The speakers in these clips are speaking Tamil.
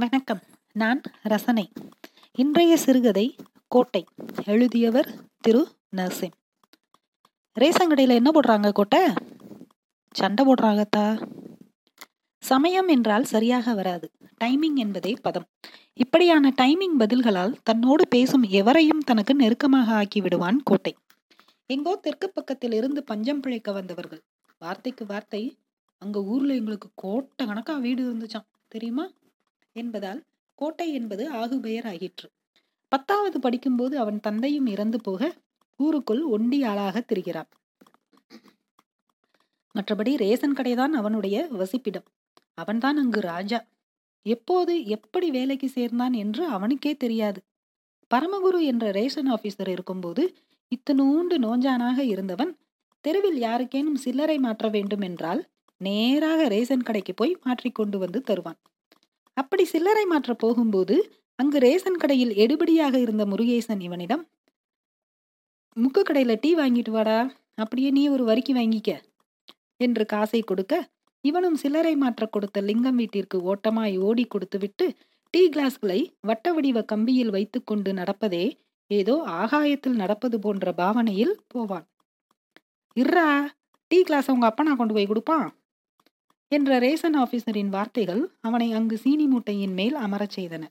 வணக்கம். நான் ரசனை. இன்றைய சிறுகதை கோட்டை. எழுதியவர் திரு. நர்சிம். ரேஷன் கடையில் என்ன போடுறாங்க கோட்டை? சண்டை போடுறாங்கத்தா. சமயம் என்றால் சரியாக வராது. டைமிங் என்பதே பதம். இப்படியான டைமிங் பதில்களால் தன்னோடு பேசும் எவரையும் தனக்கு நெருக்கமாக ஆக்கி விடுவான் கோட்டை. எங்கோ தெற்கு பக்கத்தில் இருந்து பஞ்சம் பிழைக்க வந்தவர்கள். வார்த்தைக்கு வார்த்தை. அங்க ஊர்ல எங்களுக்கு கோட்டை கணக்கா வீடு இருந்துச்சாம். தெரியுமா? என்பதால் கோட்டை என்பது ஆகுபெயர் ஆகிற்று பத்தாவது படிக்கும்போது அவன் தந்தையும் இறந்து போக ஊருக்குள் ஒண்டி ஆளாக திரிகிறான். மற்றபடி ரேசன் கடைதான் அவனுடைய வசிப்பிடம். அவன்தான் அங்கு ராஜா. எப்போது எப்படி வேலைக்கு சேர்ந்தான் என்று அவனுக்கே தெரியாது. பரமகுரு என்ற ரேஷன் ஆபீசர் இருக்கும்போது இத்தனூண்டு நோஞ்சானாக இருந்தவன் தெருவில் யாருக்கேனும் சில்லறை மாற்ற வேண்டும் என்றால் நேராக ரேஷன் கடைக்கு போய் மாற்றிக்கொண்டு வந்து தருவான். அப்படி சில்லறை மாற்ற போகும்போது அங்கு ரேஷன் கடையில் எடுபடியாக இருந்த முருகேசன் இவனிடம் முக்கு கடையில் டீ வாங்கிட்டு வாடா அப்படியே நீ ஒரு வரிக்கு வாங்கிக்க என்று காசை கொடுக்க இவனும் சில்லறை மாற்ற கொடுத்த லிங்கம் வீட்டிற்கு ஓட்டமாய் ஓடி கொடுத்துவிட்டு டீ கிளாஸ்களை வட்ட வடிவ கம்பியில் வைத்துக்கொண்டு நடப்பதே ஏதோ ஆகாயத்தில் நடப்பது போன்ற பாவனையில் போவான். இர்ரா டீ கிளாஸ் உங்க அப்பனா கொண்டு போய் கொடுப்பான்? என்ற ரேசன் ஆபீசரின் வார்த்தைகள் அவனை அங்கு சீனி மூட்டையின் மேல் அமரச் செய்தன.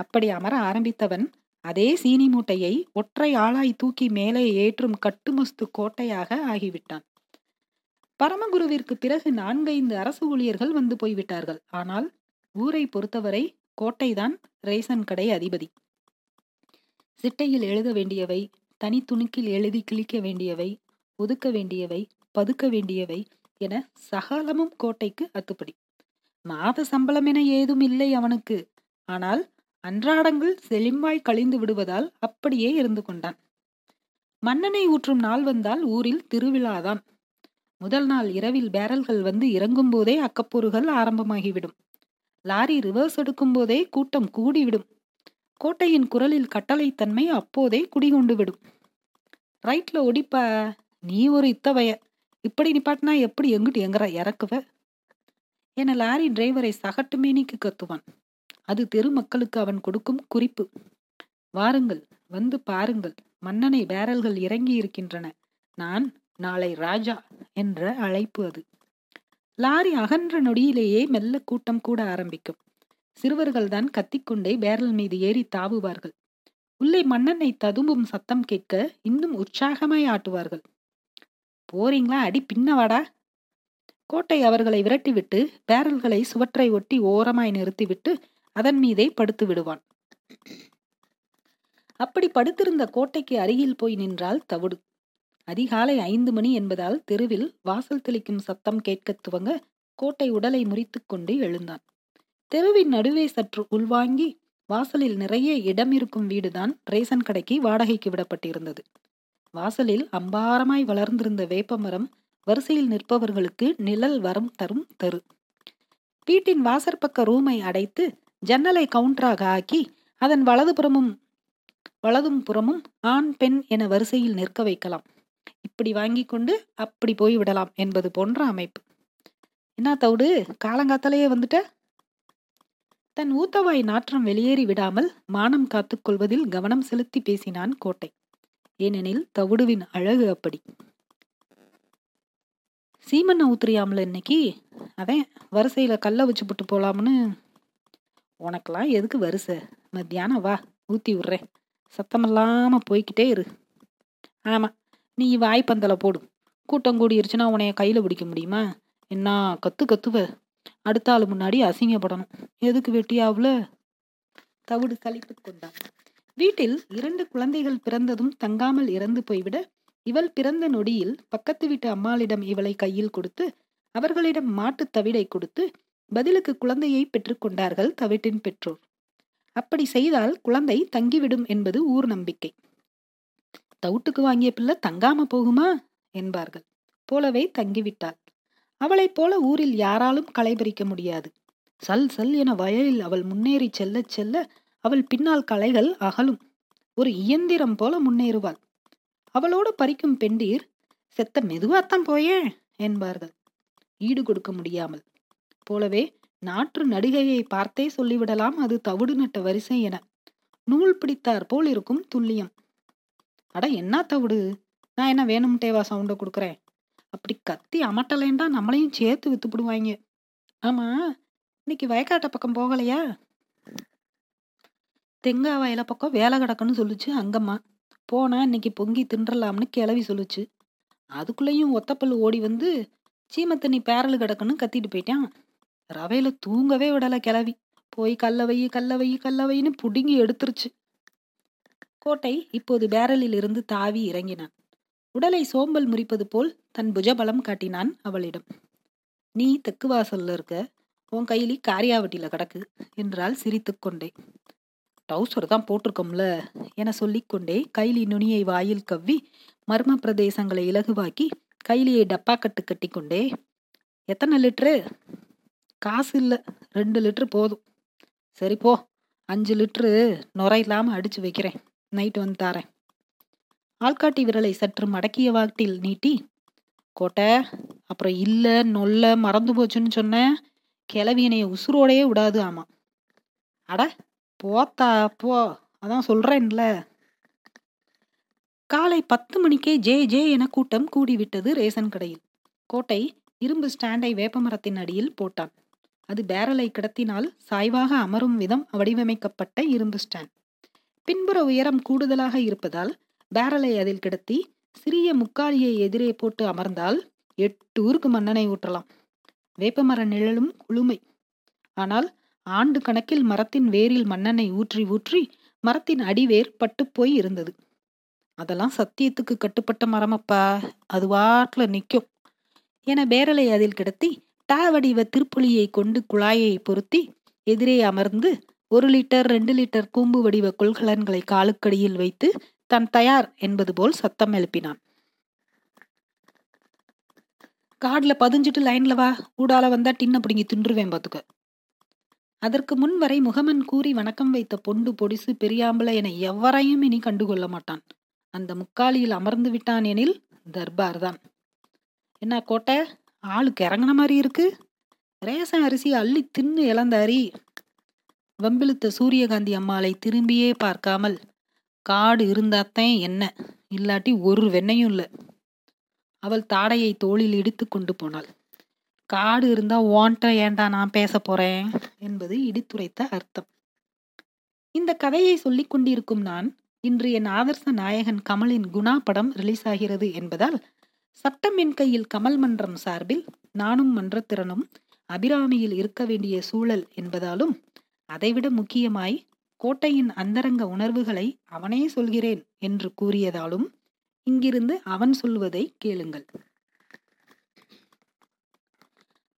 அப்படி அமர ஆரம்பித்தவன் அதே சீனி மூட்டையை ஒற்றை ஆளாய் தூக்கி மேலே ஏற்றும் கட்டுமஸ்து கோட்டையாக ஆகிவிட்டான். பரமகுருவிற்கு பிறகு நான்கைந்து அரசு ஊழியர்கள் வந்து போய்விட்டார்கள். ஆனால் ஊரை பொறுத்தவரை கோட்டைதான் ரேசன் கடை அதிபதி. சிட்டையில் எழுத வேண்டியவை தனி துணுக்கில் எழுதி கிழிக்க வேண்டியவை ஒதுக்க வேண்டியவை பதுக்க வேண்டியவை என சகலமும் கோட்டைக்கு அத்துப்படி. மாத சம்பளம் என ஏதும் இல்லை அவனுக்கு. ஆனால் அன்றாடங்கள் செழிம்பாய் கழிந்து விடுவதால் அப்படியே இருந்து கொண்டான். மன்னனை ஊற்றும் நாள் வந்தால் ஊரில் திருவிழாதான். முதல் நாள் இரவில் பேரல்கள் வந்து இறங்கும் போதே அக்கப்பொருகள் ஆரம்பமாகிவிடும். லாரி ரிவர்ஸ் எடுக்கும் போதே கூட்டம் கூடிவிடும். கோட்டையின் குரலில் கட்டளைத்தன்மை அப்போதே குடிகொண்டு விடும் ரைட்ல ஒடிப்ப நீ ஒரு இத்தவைய. இப்படி நிப்பாட்டினா எப்படி எங்கிட்டு எங்கற இறக்குவ? என லாரி டிரைவரை சகட்டு மேனிக்கு கத்துவான். அது தெரு மக்களுக்கு அவன் கொடுக்கும் குறிப்பு. வாருங்கள் வந்து பாருங்கள் மன்னனை பேரல்கள் இறங்கி இருக்கின்றன. நான் நாளை ராஜா என்ற அழைப்பு அது. லாரி அகன்ற நொடியிலேயே மெல்ல கூட்டம் கூட ஆரம்பிக்கும். சிறுவர்கள் தான் கத்திக்கொண்டே பேரல் மீது ஏறி தாவுவார்கள். உள்ளே மன்னனை ததும்பும் சத்தம் கேட்க இன்னும் உற்சாகமாய் ஆட்டுவார்கள். போறீங்களா? அடி பின்னவாடா. கோட்டை அவர்களை விரட்டிவிட்டு பேரல்களை சுவற்றை ஒட்டி ஓரமாய் நிறுத்திவிட்டு அதன் மீதே படுத்து விடுவான். அப்படி படுத்திருந்த கோட்டைக்கு அருகில் போய் நின்றால் தவிடு. அதிகாலை ஐந்து மணி என்பதால் தெருவில் வாசல் தெளிக்கும் சத்தம் கேட்கத் துவங்க கோட்டை உடலை முறித்து கொண்டு எழுந்தான். தெருவின் நடுவே சற்று உள்வாங்கி வாசலில் நிறைய இடம் இருக்கும் வீடுதான் ரேசன் கடைக்கு வாடகைக்கு விடப்பட்டிருந்தது. வாசலில் அம்பாரமாய் வளர்ந்திருந்த வேப்பமரம் வரிசையில் நிற்பவர்களுக்கு நிழல் வரம் தரும் தரு. வீட்டின் வாசற்பக்க ரூமை அடைத்து ஜன்னலை கவுண்டராக ஆக்கி அதன் வலதுபுறமும் வலதும் புறமும் ஆண் பெண் என வரிசையில் நிற்க வைக்கலாம். இப்படி வாங்கி கொண்டு அப்படி போய் விடலாம் என்பது போன்ற அமைப்பு. என்ன தவிடு காலங்காத்தாலேயே வந்துட்ட? தன் ஊத்தவாய் நாற்றம் வெளியேறி விடாமல் மானம் காத்துக்கொள்வதில் கவனம் செலுத்தி பேசினான் கோட்டை. ஏனெனில் தவிடுவின் அழகு அப்படி. சீமண்ணை ஊத்துறியாமல இன்னைக்கு? அவன் வரிசையில் கல்லை வச்சு போட்டு போலாம்னு. உனக்கெல்லாம் எதுக்கு வரிசை? மத்தியானம் வா ஊற்றி விட்றேன். சத்தமில்லாமல் போய்கிட்டே இரு. ஆமாம் நீ வாய்ப்பந்தலை போடும் கூட்டம் கூடிருச்சுன்னா உனைய கையில் பிடிக்க முடியுமா? என்ன கத்து கத்துவ? அடுத்த ஆள் முன்னாடி அசிங்கப்படணும். எதுக்கு வெட்டியாவுல? தவிடு கழிப்பு கொண்டான். வீட்டில் இரண்டு குழந்தைகள் பிறந்ததும் தங்காமல் இறந்து போய்விட இவள் பிறந்த நொடியில் பக்கத்து வீட்டு அம்மாளிடம் இவளை கையில் கொடுத்து அவர்களிடம் மாட்டு தவிடை கொடுத்து பதிலுக்கு குழந்தையை பெற்றுக்கொண்டார்கள் தவிட்டின் பெற்றோர். அப்படி செய்தால் குழந்தை தங்கிவிடும் என்பது ஊர் நம்பிக்கை. தவுட்டுக்கு வாங்கிய பிள்ளை தங்காம போகுமா? என்பார்கள். போலவே தங்கிவிட்டாள். அவளைப் போல ஊரில் யாராலும் களைபறிக்க முடியாது. சல் சல் என வயலில் அவள் முன்னேறி செல்ல செல்ல அவள் பின்னால் கலைகள் அகலும். ஒரு இயந்திரம் போல முன்னேறுவாள். அவளோடு பறிக்கும் பெண்டீர் செத்த மெதுவாத்தான் போயே என்பார்கள். ஈடு கொடுக்க முடியாமல். போலவே நாற்று நடிகையை பார்த்தே சொல்லிவிடலாம் அது தவிடு நட்ட வரிசை என. நூல் பிடித்தார் போல் இருக்கும் துல்லியம். அட என்ன தவிடு? நான் என்ன வேணும்ட்டேவா சவுண்டை கொடுக்குறேன்? அப்படி கத்தி அமட்டலேன்டா நம்மளையும் சேர்த்து வித்துப்பிடுவாங்க ஆமா இன்னைக்கு வயக்காட்ட பக்கம் போகலையா? தெங்கா வயல பக்கம் வேலை கிடக்குன்னு சொல்லுச்சு அங்கம்மா. போனா இன்னைக்கு பொங்கி தின்றலாம்னு கிளவி சொல்லுச்சு. அதுக்குள்ளேயும் ஒத்தப்பல்லு ஓடி வந்து சீமத்தண்ணி பேரல் கிடக்குன்னு கத்திட்டு போயிட்டான். ரவையில தூங்கவே விடலை கிளவி. போய் கல்ல வை கல்ல வை புடுங்கி எடுத்துருச்சு. கோட்டை இப்போது பேரலில் இருந்து தாவி இறங்கினான். உடலை சோம்பல் முறிப்பது போல் தன் புஜபலம் காட்டினான் அவளிடம். நீ தெக்கு வாசல்ல இருக்க உன் கையிலி காரியாவட்டியில கிடக்கு என்றால் சிரித்து கொண்டே. டவுசர் தான் போட்டிருக்கோம்ல என சொல்லிக்கொண்டே கைலி நுனியை வாயில் கவ்வி மர்ம பிரதேசங்களை இலகுவாக்கி கைலியை டப்பா கட்டு கட்டி கொண்டே எத்தனை லிட்ரு? காசு இல்லை ரெண்டு லிட்ரு போதும். சரி போ அஞ்சு லிட்ரு நுரையில்லாமல் அடித்து வைக்கிறேன் நைட்டு வந்து தாரேன். ஆள்காட்டி விரலை சற்று மடக்கிய வாட்டில் நீட்டி கோட்டை அப்புறம் இல்லை நொல்ல மறந்து போச்சுன்னு சொன்ன கிளவியனைய உசுரோடையே விடாது ஆமாம் அட போத்தா போ அதான் சொல்றேன்ல. காலை பத்து மணிக்கே ஜே ஜே என கூட்டம் கூடிவிட்டது ரேசன் கடையில். கோட்டை இரும்பு ஸ்டாண்டை வேப்பமரத்தின் அடியில் போட்டான். அது பேரலை கிடத்தினால் சாய்வாக அமரும் விதம் வடிவமைக்கப்பட்ட இரும்பு ஸ்டாண்ட். பின்புற உயரம் கூடுதலாக இருப்பதால் பேரலை அதில் கிடத்தி சிறிய முக்காலியை எதிரே போட்டு அமர்ந்தால் எட்டு ஊருக்கு மன்னனை ஊற்றலாம். வேப்பமர நிழலும் குளுமை. ஆனால் ஆண்டு கணக்கில் மரத்தின் வேரில் மண்ணெண்ணை ஊற்றி ஊற்றி மரத்தின் அடிவேர் பட்டுப்போய் இருந்தது. அதெல்லாம் சத்தியத்துக்கு கட்டுப்பட்ட மரமப்பா. அது வாட்டில் நிற்கும் என பேரலை அதில் கிடத்தி டா வடிவ திருப்புளியை கொண்டு குழாயை பொருத்தி எதிரே அமர்ந்து ஒரு லிட்டர் ரெண்டு லிட்டர் கூம்பு வடிவ கொள்கலன்களை காலுக்கடியில் வைத்து தன் தயார் என்பது போல் சத்தம் எழுப்பினான். காடில் பதிஞ்சிட்டு லைன்ல வா. ஊடால வந்தா டின்ன பிடிங்கி தின்றுவேன் பார்த்துக்க அதற்கு முன்வரை முகமன் கூறி வணக்கம் வைத்த பொண்டு பொடிசு பெரியாம்பல என எவரையும் இனி கண்டுகொள்ள மாட்டான். அந்த முக்காலியில் அமர்ந்து விட்டான் எனில் தர்பார் தான் என்ன கோட்டை? ஆளுக்கு இறங்கின மாதிரி இருக்கு. ரேசன் அரிசி அள்ளி தின்னு இழந்தாரி. வம்பிழுத்த சூரியகாந்தி அம்மாளை திரும்பியே பார்க்காமல் காடு இருந்தாத்தான் என்ன? இல்லாட்டி ஒரு வெண்ணையும் இல்லை. அவள் தாடையை தோளில் இடித்து கொண்டு போனாள். காடு இருந்தால் ஓன்ட்ட ஏண்டா நான் பேச போகிறேன் என்பது இடித்துரைத்த அர்த்தம். இந்த கதையை சொல்லிக் கொண்டிருக்கும் நான் இன்று என் ஆதர்ச நாயகன் கமலின் குணா படம் ரிலீஸ் ஆகிறது என்பதால் சட்டம் என் கையில் கமல் மன்றம் சார்பில் நானும் மன்றத்திறனும் அபிராமியில் இருக்க வேண்டிய சூழல் என்பதாலும் அதைவிட முக்கியமாய் கோட்டையின் அந்தரங்க உணர்வுகளை அவனே சொல்கிறேன் என்று கூறியதாலும் இங்கிருந்து அவன் சொல்வதை கேளுங்கள்.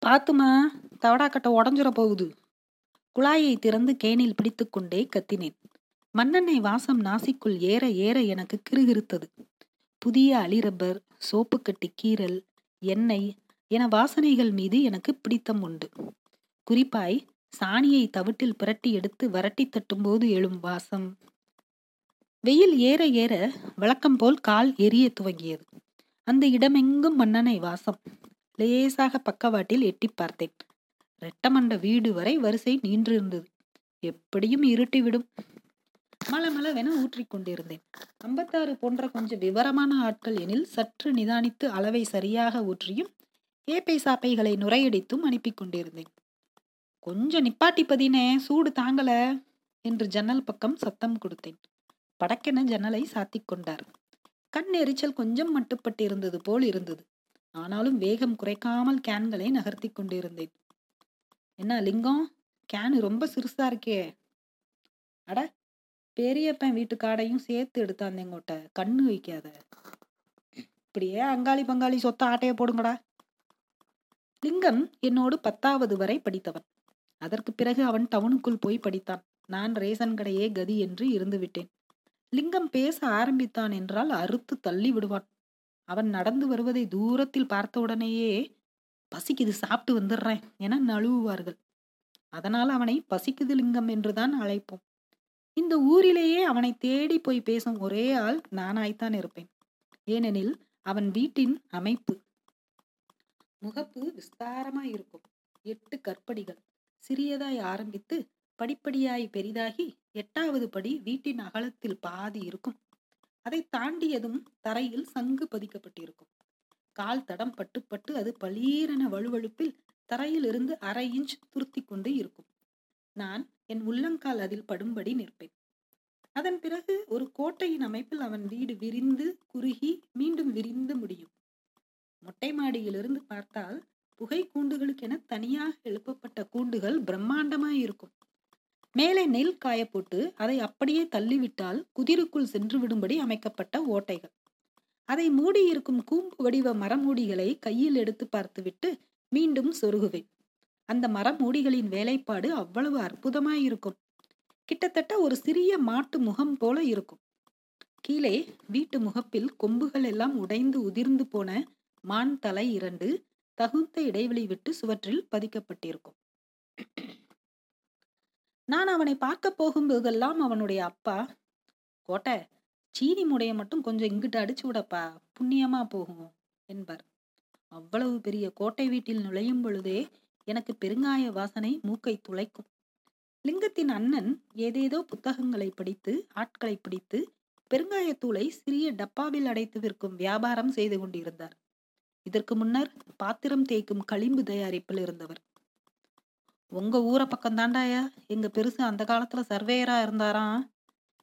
பாத்துமா தவடாக்கட்டை உடஞ்சிட போகுது. குழாயை திறந்து கேனில் பிடித்துக்கொண்டே கத்தினேன். மண்ணெண்ணெய் வாசம் நாசிக்குள் ஏற ஏற எனக்கு கிருகிருத்தது. புதிய அலிரப்பர் சோப்புக்கட்டி கீரல் எண்ணெய் என வாசனைகள் மீது எனக்கு பிடித்தம் உண்டு. குறிப்பாய் சாணியை தவிட்டில் புரட்டி எடுத்து வரட்டி தட்டும்போது எழும் வாசம். வெயில் ஏற ஏற வழக்கம் போல் கால் எரிய துவங்கியது. அந்த இடமெங்கும் மண்ணெண்ணெய் வாசம். லேசாக பக்கவாட்டில் எட்டி பார்த்தேன். ரெட்டமண்ட வீடு வரை வரிசை நீன்றிருந்தது. எப்படியும் இருட்டிவிடும். மல மலவென ஊற்றிக் கொண்டிருந்தேன். ஐம்பத்தாறு போன்ற கொஞ்சம் விவரமான ஆட்கள் எனில் சற்று நிதானித்து அளவை சரியாக ஊற்றியும் ஏப்பை சாப்பைகளை நுரையடித்தும் அனுப்பி கொண்டிருந்தேன். கொஞ்சம் நிப்பாட்டி பதினே சூடு தாங்கல என்று ஜன்னல் பக்கம் சத்தம் கொடுத்தேன். படக்கென ஜன்னலை சாத்திக் கொண்டார். கண் எரிச்சல் கொஞ்சம் மட்டுப்பட்டு இருந்தது போல் இருந்தது. ஆனாலும் வேகம் குறைக்காமல் கேன்களை நகர்த்தி கொண்டிருந்தேன். என்ன லிங்கம்? கேனு ரொம்ப சிறுசா இருக்கே. அட பெரியப்பன் வீட்டு காடையும் சேர்த்து எடுத்தாந்தேங்கோட்ட கண்ணு வைக்காத. இப்படியே அங்காளி பங்காளி சொத்த ஆட்டைய போடுங்கடா. லிங்கம் என்னோடு பத்தாவது வரை படித்தவன். அதற்கு பிறகு அவன் டவுனுக்குள் போய் படித்தான். நான் ரேசன் கடையே கதி என்று இருந்து விட்டேன் லிங்கம் பேச ஆரம்பித்தான் என்றால் அறுத்து தள்ளி விடுவான். அவன் நடந்து வருவதை தூரத்தில் பார்த்தவுடனேயே பசிக்குது சாப்பிட்டு வந்துடுறேன் என நழுவுவார்கள். அதனால் அவனை பசிக்குது லிங்கம் என்றுதான் அழைப்போம். இந்த ஊரிலேயே அவனை தேடி போய் பேசும் ஒரே ஆள் நானாய்த்தான் இருப்பேன். ஏனெனில் அவன் வீட்டின் அமைப்பு. முகப்பு விஸ்தாரமாய் இருக்கும். எட்டு கற்படிகள். சிறியதாய் ஆரம்பித்து படிப்படியாய் பெரிதாகி எட்டாவது படி வீட்டின் அகலத்தில் பாதி இருக்கும். அதை தாண்டியதும் தரையில் சங்கு பதிக்கப்பட்டிருக்கும். கால் தடம் பட்டுப்பட்டு அது பளீரென வலுவழுப்பில் தரையில் இருந்து அரை இன்ச் துருத்தி கொண்டு இருக்கும். நான் என் உள்ளங்கால் அதில் படும்படி நிற்பேன். அதன் பிறகு ஒரு கோட்டையின் அமைப்பில் அவன் வீடு விரிந்து குறுகி மீண்டும் விரிந்து முடியும். மொட்டை மாடியிலிருந்து பார்த்தால் புகை கூண்டுகளுக்கென தனியாக எழுப்பப்பட்ட கூண்டுகள் பிரம்மாண்டமாய் இருக்கும் மேலே நெல் காய போட்டு அதை அப்படியே தள்ளிவிட்டால் குதிருக்குள் சென்று விடும்படி அமைக்கப்பட்ட ஓட்டைகள். அதை மூடியிருக்கும் கூம்பு வடிவ மரமூடிகளை கையில் எடுத்து பார்த்துவிட்டு மீண்டும் சொருகுவேன். அந்த மரமூடிகளின் வேலைப்பாடு அவ்வளவு அற்புதமாயிருக்கும். கிட்டத்தட்ட ஒரு சிறிய மாட்டு முகம் போல இருக்கும். கீழே வீட்டு முகப்பில் கொம்புகள் எல்லாம் உடைந்து உதிர்ந்து போன மான் தலை இரண்டு தகுந்த இடைவெளி விட்டு சுவற்றில் பதிக்கப்பட்டிருக்கும். நான் அவனை பார்க்க போகும்போதெல்லாம் அவனுடைய அப்பா கோட்டை சீனி முடைய மட்டும் கொஞ்சம் இங்கிட்டு அடிச்சு விடப்பா புண்ணியமா போகும் என்பார். அவ்வளவு பெரிய கோட்டை வீட்டில் நுழையும் பொழுதே எனக்கு பெருங்காய வாசனை மூக்கை துளைக்கும். லிங்கத்தின் அண்ணன் ஏதேதோ புத்தகங்களை படித்து ஆட்களை பிடித்து பெருங்காயத்தூளை சிறிய டப்பாவில் அடைத்து விற்கும் வியாபாரம் செய்து கொண்டிருந்தார். இதற்கு முன்னர் பாத்திரம் தேய்க்கும் களிம்பு தயாரிப்பில் இருந்தவர். உங்க ஊரை பக்கம் தாண்டாயா எங்க பெருசு அந்த காலத்துல சர்வேயரா இருந்தாராம்.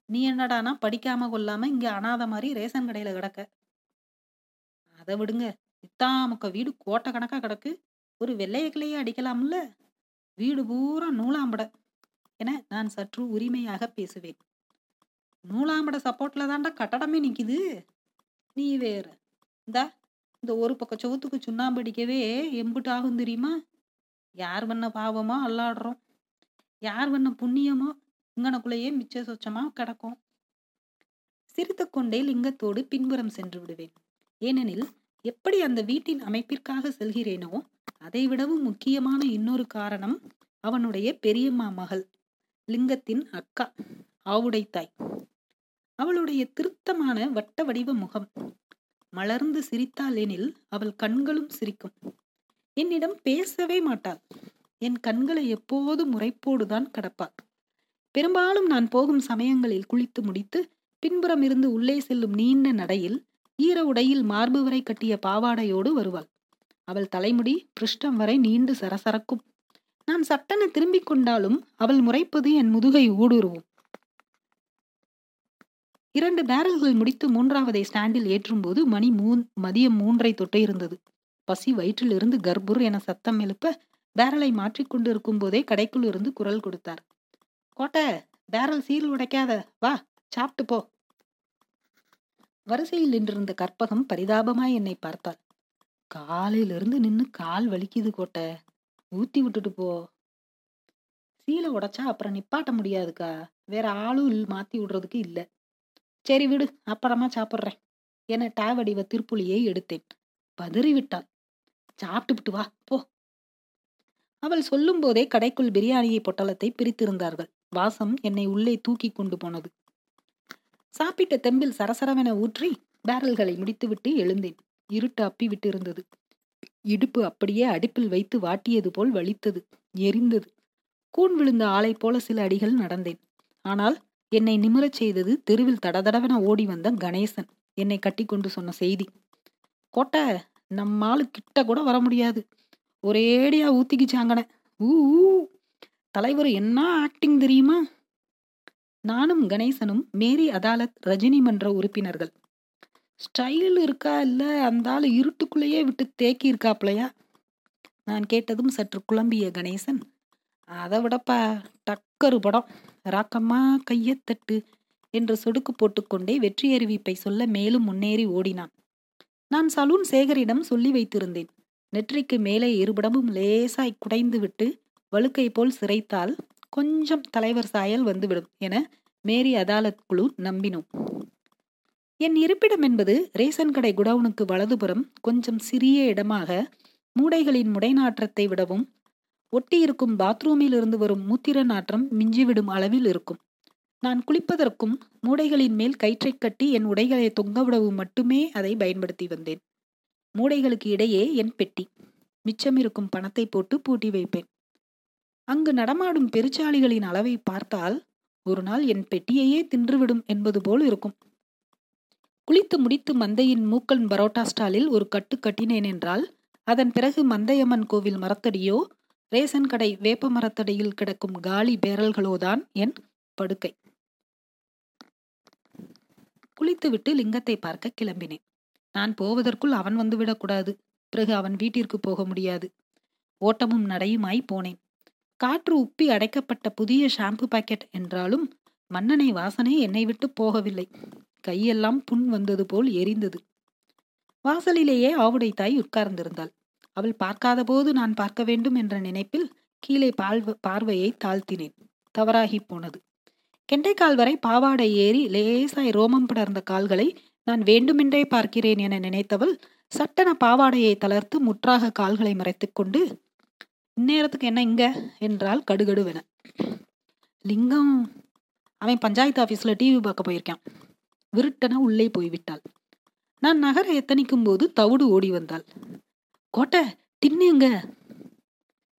நீ என்னடானா படிக்காம கொள்ளாம இங்க அனாத மாதிரி ரேஷன் கடையில கிடக்க. அதை விடுங்க. இத்தாமுக்க வீடு கோட்டை கணக்கா கிடக்கு. ஒரு வெள்ளைய அடிக்கலாம்ல? வீடு பூரா நூலாம்பட. என நான் சற்று உரிமையாக பேசுவேன். நூலாம்பட சப்போர்ட்ல தாண்டா கட்டடமே நிக்குது. நீ வேற. இந்தா இந்த ஒரு பக்கம் சோத்துக்கு சுண்ணாம்பு அடிக்கவே எம்புட்டு ஆகும் தெரியுமா? யார் பண்ண பாவமோ அல்லாடுறோம்? யார் பண்ண புண்ணியமோ இங்கனக்குள்ளேயே மிச்ச சொச்சமா கிடக்கும்? சிரித்து கொண்டே லிங்கத்தோடு பின்புறம் சென்று விடுவேன். ஏனெனில் எப்படி அந்த வீட்டின் அமைப்பிற்காக செல்கிறேனோ அதை விடவும் முக்கியமான இன்னொரு காரணம் அவனுடைய பெரியம்மா மகள் லிங்கத்தின் அக்கா ஆவுடைத்தாய் அவளுடைய திருத்தமான வட்ட வடிவ முகம். மலர்ந்து சிரித்தாள் எனில் அவள் கண்களும் சிரிக்கும். என்னிடம் பேசவே மாட்டாள். என் கண்களை எப்போது முறைப்போடுதான் கடப்பாள். பெரும்பாலும் நான் போகும் சமயங்களில் குளித்து முடித்து பின்புறம் இருந்து உள்ளே செல்லும் நீண்ட நடையில் ஈர உடையில் மார்பு வரை கட்டிய பாவாடையோடு வருவாள். அவள் தலைமுடி பிருஷ்டம் வரை நீண்டு சரசரக்கும். நான் சட்டென திரும்பிக் கொண்டாலும் அவள் முறைப்பது என் முதுகை ஊடுருவும். இரண்டு பேரல்கள் முடித்து மூன்றாவதை ஸ்டாண்டில் ஏற்றும்போது மணி மூன் மதியம் மூன்றை தொட்டே இருந்தது. பசி வயிற்றிலிருந்து கர்ப்புர் என சத்தம் எழுப்ப பேரலை மாற்றிக்கொண்டு இருக்கும் போதே கடைக்குள் இருந்து குரல் கொடுத்தார். கோட்டை பேரல் சீல் உடைக்காத வா சாப்பிட்டு போ. வரிசையில் நின்றிருந்த கற்பகம் பரிதாபமாய் என்னை பார்த்தாள். காலையிலிருந்து நின்னு கால் வலிக்குது கோட்டை. ஊத்தி விட்டுட்டு போ. சீலை உடைச்சா அப்புறம் நிப்பாட்ட முடியாதுக்கா. வேற ஆளும் மாத்தி விடுறதுக்கு இல்லை. சரி விடு அப்புறமா சாப்பிட்றேன். என டாவடிவ திருப்புளியை எடுத்தேன். பதறி விட்டாள் சாப்பிட்டு வா போ. அவள் சொல்லும் போதே கடைக்குள் பிரியாணியை பொட்டலத்தை பிரித்திருந்தார்கள். வாசம் என்னை உள்ளே தூக்கி கொண்டு போனது. சாப்பிட்ட தெம்பில் சரசரவென ஊற்றி பேரல்களை முடித்துவிட்டு எழுந்தேன். இருட்டு அப்பி விட்டு இருந்தது இடுப்பு அப்படியே அடுப்பில் வைத்து வாட்டியது போல் வலித்தது எரிந்தது. கூன் விழுந்த ஆளை போல சில அடிகள் நடந்தேன். ஆனால் என்னை நிமிரச் செய்தது தெருவில் தடதடவென ஓடி வந்த கணேசன் என்னை கட்டி கொண்டு சொன்ன செய்தி. கோட்டை நம்மால் கிட்ட கூட வர முடியாது. ஒரேடியா ஊத்திக்கிச்சாங்கன. ஊ தலைவர் என்ன ஆக்டிங் தெரியுமா? நானும் கணேசனும் மேரி அதாலத் ரஜினி மன்ற உறுப்பினர்கள். ஸ்டைல் இருக்கா இல்ல அந்த ஆள் இருட்டுக்குள்ளேயே விட்டு தேக்கி இருக்காப்லையா நான் கேட்டதும் சற்று குழம்பிய கணேசன் அதை விடப்பா டக்கரு படம். ராக்கம்மா கையத்தட்டு என்று சொடுக்கு போட்டுக்கொண்டே வெற்றி அறிவிப்பை சொல்ல மேலும் முன்னேறி ஓடினான். நான் சலூன் சேகரிடம் சொல்லி வைத்திருந்தேன். நெற்றிக்கு மேலே இருபடமும் லேசாய் குடைந்து விட்டு வழுக்கை போல் சிரைத்தால் கொஞ்சம் தலைவர் சாயல் வந்துவிடும் என மேரி அதாலத் குழு நம்பினோம். என் இருப்பிடம் என்பது ரேசன் கடை குடவுனுக்கு வலதுபுறம் கொஞ்சம் சிறிய இடமாக மூடைகளின் முடைநாற்றத்தை விடவும் ஒட்டியிருக்கும் பாத்ரூமில் இருந்து வரும் மூத்திர நாற்றம் மிஞ்சிவிடும் அளவில் இருக்கும். நான் குளிப்பதற்கும் மூடைகளின் மேல் கயிற்றை கட்டி என் உடைகளை தொங்கவிடவும் மட்டுமே அதை பயன்படுத்தி வந்தேன். மூடைகளுக்கு இடையே என் பெட்டி. மிச்சம் இருக்கும் பணத்தை போட்டு பூட்டி வைப்பேன். அங்கு நடமாடும் பெருச்சாளிகளின் அளவை பார்த்தால் ஒரு நாள் என் பெட்டியையே தின்றுவிடும் என்பது போல் இருக்கும். குளித்து முடித்து மந்தையின் மூக்கன் பரோட்டா ஸ்டாலில் ஒரு கட்டு கட்டினேன் என்றால் அதன் பிறகு மந்தையம்மன் கோவில் மரத்தடியோ ரேசன் கடை வேப்ப மரத்தடியில் கிடக்கும் காலி பேரல்களோதான் என் படுக்கை. குளித்துவிட்டு லிங்கத்தை பார்க்க கிளம்பினேன். நான் போவதற்குள் அவன் வந்துவிடக்கூடாது பிறகு அவன் வீட்டிற்கு போக முடியாது. ஓட்டமும் நடையுமாய் போனேன். காற்று உப்பி அடைக்கப்பட்ட புதிய ஷாம்பு பாக்கெட் என்றாலும் மன்னனை வாசனை என்னை விட்டு போகவில்லை. கையெல்லாம் புண் வந்தது போல் எரிந்தது. வாசலிலேயே ஆவுடை தாய் உட்கார்ந்திருந்தாள். அவள் பார்க்காத போது நான் பார்க்க வேண்டும் என்ற நினைப்பில் கீழே பால்வ பார்வையை தாழ்த்தினேன். தவறாகி போனது. கெண்டைக்கால் வரை பாவாடை ஏறி லேசாய் ரோமம் படர்ந்த கால்களை நான் வேண்டுமென்றே பார்க்கிறேன் என நினைத்தவள் சட்டன பாவாடையை தளர்த்து முற்றாக கால்களை மறைத்து கொண்டு இந்நேரத்துக்கு என்ன இங்க? என்றால் கடுகடுவென. லிங்கம். அவன் பஞ்சாயத்து ஆபீஸ்ல டிவி பார்க்க போயிருக்கான். விருட்டன உள்ளே போய்விட்டாள். நான் நகர எத்தனிக்கும் போது தவிடு ஓடி வந்தாள். கோட்டை தின்னுங்க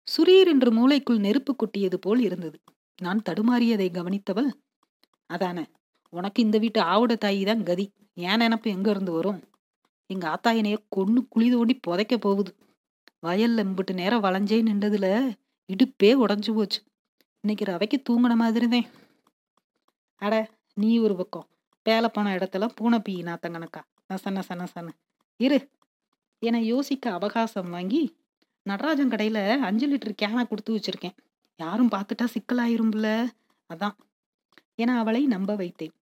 சுரீர் என்று மூளைக்குள் நெருப்பு கொட்டியது போல் இருந்தது. நான் தடுமாறியதை கவனித்தவள் அதான உனக்கு இந்த வீட்டு ஆவுட தாயி தான் கதி. ஏன் நினப்பு எங்க இருந்து வரும்? எங்க ஆத்தாயனைய கொன்னு குழி தோண்டி புதைக்க போகுது. வயல்ல எம்பிட்டு நேரம் வளைஞ்சே நின்றதுல இடுப்பே உடஞ்சு போச்சு. இன்னைக்கு ரவைக்கு தூங்கின மாதிரிதான். அட நீ ஒரு பக்கம். பேலை போன இடத்துல பூனை பீ நாத்தங்கனக்கா நச நச நசன்னு. இரு. என யோசிக்க அவகாசம் வாங்கி நடராஜன் கடையில் அஞ்சு லிட்டர் கேனை கொடுத்து வச்சிருக்கேன். யாரும் பார்த்துட்டா சிக்கலாயிரும்ல? அதான். என அவளை நம்ப வைத்தேன்.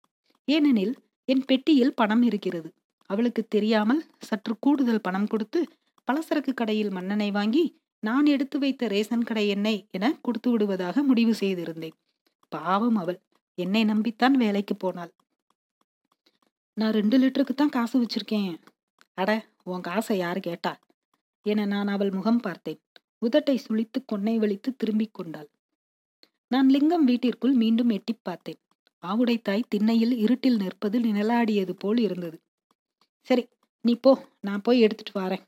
ஏனெனில் என் பெட்டியில் பணம் இருக்கிறது. அவளுக்கு தெரியாமல் சற்று கூடுதல் பணம் கொடுத்து பலசரக்கு கடையில் மன்னனை வாங்கி நான் எடுத்து வைத்த ரேசன் கடை எண்ணெய் என கொடுத்து விடுவதாக முடிவு செய்திருந்தேன். பாவம் அவள். என்னை நம்பித்தான் வேலைக்கு போனாள். நான் ரெண்டு லிட்டருக்கு தான் காசு வச்சிருக்கேன். அட உன் காசை யார் கேட்டா? என நான் அவள் முகம் பார்த்தேன். உதட்டை சுழித்து கொன்னை வலித்து திரும்பிக் கொண்டாள். நான் லிங்கம் வீட்டிற்குள் மீண்டும் எட்டி பார்த்தேன். ஆவுடை தாய் திண்ணையில் இருட்டில் நிற்பது நிழலாடியது போல் இருந்தது. சரி நீ போ. நான் போய் எடுத்துட்டு வரேன்.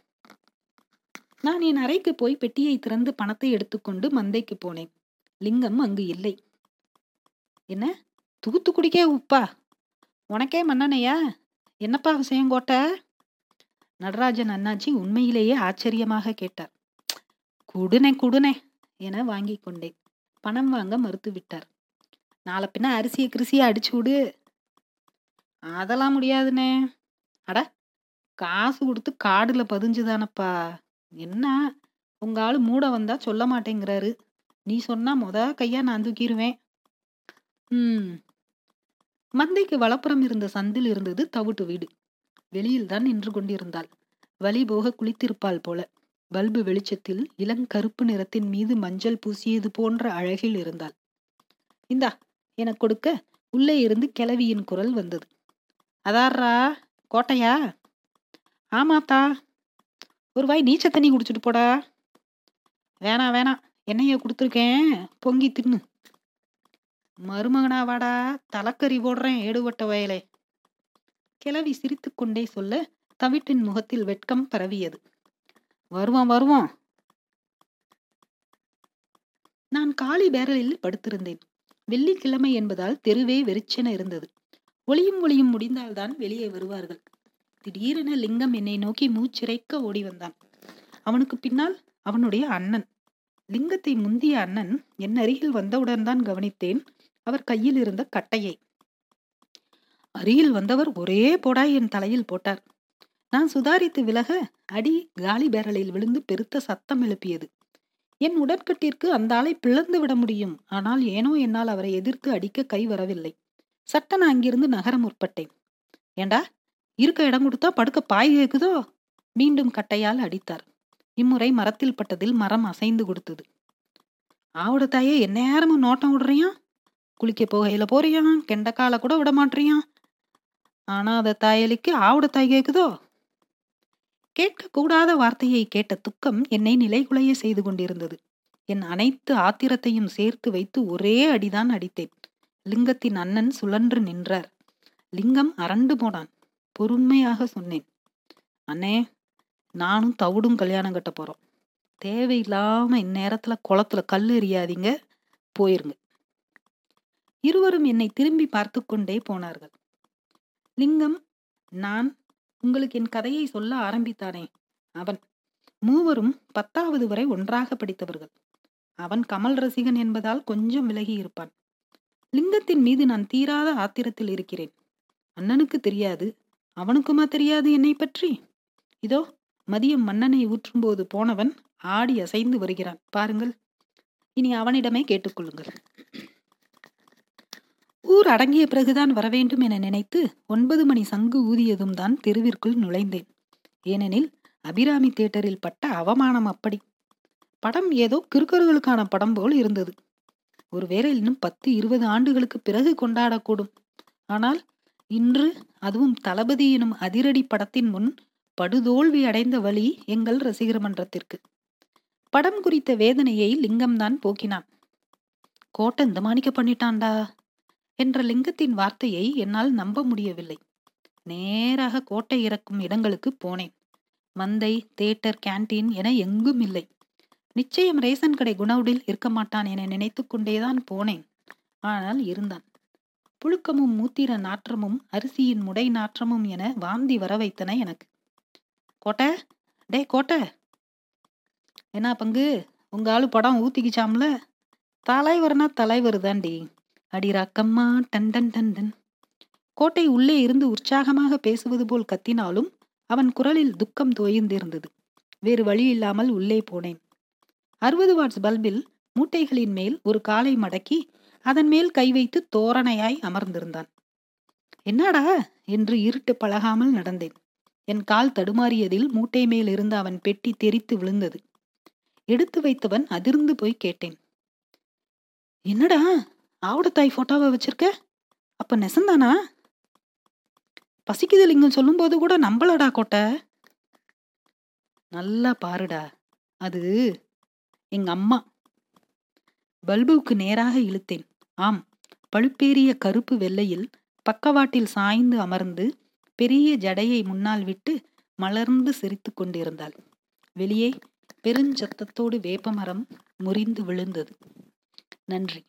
நான் என் அறைக்கு போய் பெட்டியை திறந்து பணத்தை எடுத்துக்கொண்டு மந்தைக்கு போனேன். லிங்கம் அங்கு இல்லை. என்ன? தூத்துக்குடிக்கே உப்பா? உனக்கே மன்னனையா? என்னப்பா விஷயம் கோட்ட நடராஜன் அண்ணாச்சி உண்மையிலேயே ஆச்சரியமாக கேட்டார். குடுனே குடுனே என வாங்கி கொண்டேன். பணம் வாங்க மறுத்து விட்டார். நாளை பின்ன அரிசியை கிருசியை அடிச்சு விடு. அதெல்லாம் முடியாதுனே அட காசு கொடுத்து காடுல பதிஞ்சுதானப்பா. என்ன? உங்க ஆள் மூட வந்தா சொல்ல மாட்டேங்கிறாரு. நீ சொன்னா மொத கையா நான் தூக்கிடுவேன் ம். மந்தைக்கு வலப்புறம் இருந்த சந்தில் இருந்தது தவிட்டு வீடு. வெளியில் தான் நின்று கொண்டிருந்தாள். வழி போக குளித்திருப்பாள் போல. பல்பு வெளிச்சத்தில் இளங்கருப்பு நிறத்தின் மீது மஞ்சள் பூசியது போன்ற அழகில் இருந்தாள். இந்தா என கொடுக்க உள்ளே இருந்து கிளவியின் குரல் வந்தது. அதாரா கோட்டையா? ஆமாத்தா ஒரு வாய் நீச்ச தண்ணி குடிச்சிட்டு போடா. வேணாம் வேணாம் என்னைய கொடுத்துருக்கேன். பொங்கி தின்னு. மருமகனா வாடா. போடுறேன் ஏடுபட்ட வயலே. கிளவி சிரித்துக்கொண்டே சொல்ல தவிட்டின் முகத்தில் வெட்கம் பரவியது. வருவான் வருவான். நான் காலி பேரலில் படுத்திருந்தேன். வெள்ளிக்கிழமை என்பதால் தெருவே வெறிச்சென இருந்தது. ஒளியும் ஒளியும் முடிந்தால்தான் வெளியே வருவார்கள். திடீரென லிங்கம் என்னை நோக்கி மூச்சிறைக்க ஓடி வந்தான். அவனுக்கு பின்னால் அவனுடைய அண்ணன். லிங்கத்தை முந்திய அண்ணன் என் அருகில் வந்தவுடன் தான் கவனித்தேன். அவர் கையில் இருந்த கட்டையை. அருகில் வந்தவர் ஒரே போடாய் என் தலையில் போட்டார். நான் சுதாரித்து விலக அடி காலி பேரலையில் விழுந்து பெருத்த சத்தம் எழுப்பியது. என் உடற்கட்டிற்கு அந்த ஆளை பிளந்து விட முடியும். ஆனால் ஏனோ என்னால் அவரை எதிர்த்து அடிக்க கை வரவில்லை. சட்டன அங்கிருந்து நகர முற்பட்டேன். ஏண்டா? இருக்க இடம் கொடுத்தா படுக்க பாய் கேக்குதோ? மீண்டும் கட்டையால் அடித்தார். இம்முறை மரத்தில் பட்டதில் மரம் அசைந்து கொடுத்தது. ஆவுட தாயே எந்நேரமும் நோட்டம் விடுறியான் குளிக்க போகையில போறியான் கெண்டக்கால கூட விட மாட்டியான் ஆனா அத தாயலிக்கு ஆவுட தாய் கேக்குதோ? கேட்கக்கூடாத வார்த்தையை கேட்ட துக்கம் என்னை நிலைகுலைய செய்து கொண்டிருந்தது. என் அனைத்து ஆத்திரத்தையும் சேர்த்து வைத்து ஒரே அடிதான் அடித்தேன். லிங்கத்தின் அண்ணன் சுழன்று நின்றார். லிங்கம் அரண்டு போனான். பொறுமையாக சொன்னேன் அண்ணே நானும் தவிடும் கல்யாணம் கட்ட போறோம். தேவையில்லாம இந்நேரத்துல குளத்துல கல் எறியாதீங்க. போயிருங்க. இருவரும் என்னை திரும்பி பார்த்து கொண்டே போனார்கள். லிங்கம் நான் உங்களுக்கு என் கதையை சொல்ல ஆரம்பித்தானே? அவன் மூவரும் பத்தாவது வரை ஒன்றாக படித்தவர்கள். அவன் கமல் ரசிகன் என்பதால் கொஞ்சம் விலகி இருப்பான். லிங்கத்தின் மீது நான் தீராத ஆத்திரத்தில் இருக்கிறேன். அண்ணனுக்கு தெரியாது. அவனுக்குமா தெரியாது என்னை பற்றி? இதோ மதியம் மன்னனை ஊற்றும்போது போனவன் ஆடி அசைந்து வருகிறான். பாருங்கள். இனி அவனிடமே கேட்டுக்கொள்ளுங்கள் ஊர் அடங்கிய பிறகுதான் வரவேண்டும் என நினைத்து ஒன்பது மணி சங்கு ஊதியதும் தான் தெருவிற்குள் நுழைந்தேன். ஏனெனில் அபிராமி தேட்டரில் பட்ட அவமானம் அப்படி. படம் ஏதோ கிறுக்கர்களுக்கான படம் போல் இருந்தது. ஒருவேளை இன்னும் பத்து இருபது ஆண்டுகளுக்கு பிறகு கொண்டாடக்கூடும். ஆனால் இன்று அதுவும் தளபதி எனும் அதிரடி படத்தின் முன் படுதோல்வி அடைந்த வழி எங்கள் ரசிகர் மன்றத்திற்கு. படம் குறித்த வேதனையை லிங்கம்தான் போக்கினான். கோட்டை இந்த மாணிக்க பண்ணிட்டான்டா. என்ற லிங்கத்தின் வார்த்தையை என்னால் நம்ப முடியவில்லை. நேராக கோட்டை இறக்கும் இடங்களுக்கு போனேன். மந்தை தேட்டர் கேன்டீன் என எங்கும் இல்லை. நிச்சயம் ரேசன் கடை குணவுடில் இருக்க மாட்டான் என நினைத்து கொண்டேதான் போனேன். ஆனால் இருந்தான். புழுக்கமும் மூத்திர நாற்றமும் அரிசியின் முடை நாற்றமும் என வாந்தி வர வைத்தன எனக்கு. கோட்டை? டே கோட்டை! என்ன பங்கு? உங்க ஆளு படம் ஊத்திக்கிச்சாம்ல? தலைவர்னா தலைவர் தாண்டி அடி டண்டன் டண்டன் கோட்டை உள்ளே இருந்து உற்சாகமாக பேசுவது போல் கத்தினாலும் அவன் குரலில் துக்கம் தோய்ந்திருந்தது. வேறு வழி இல்லாமல் உள்ளே போனேன். அறுபது வாட்ஸ் பல்பில் மூட்டைகளின் மேல் ஒரு காலை மடக்கி அதன் மேல் கை வைத்து தோரணையாய் அமர்ந்திருந்தான். என்னடா? என்று இருட்டு பழகாமல் நடந்தேன். என் கால் தடுமாறியதில் மூட்டை மேல் இருந்து அவன் பெட்டி தெரித்து விழுந்தது. எடுத்து வைத்தவன் அதிர்ந்து போய் கேட்டேன். என்னடா? ஆவுடத்தாய் போட்டோவை வச்சிருக்க? அப்ப நெசந்தானா? பசிக்குது லிங்கம் சொல்லும்போது கூட நம்பலடா கோட்டை. நல்லா பாருடா. அது எங்க அம்மா. பல்புவுக்கு நேராக இழுத்தேன். ஆம் பழுப்பேறிய கருப்பு வெள்ளையில் பக்கவாட்டில் சாய்ந்து அமர்ந்து பெரிய ஜடையை முன்னால் விட்டு மலர்ந்து சிரித்து கொண்டிருந்தாள். வெளியே பெருஞ்சத்தத்தோடு வேப்பமரம் முறிந்து விழுந்தது. நன்றி.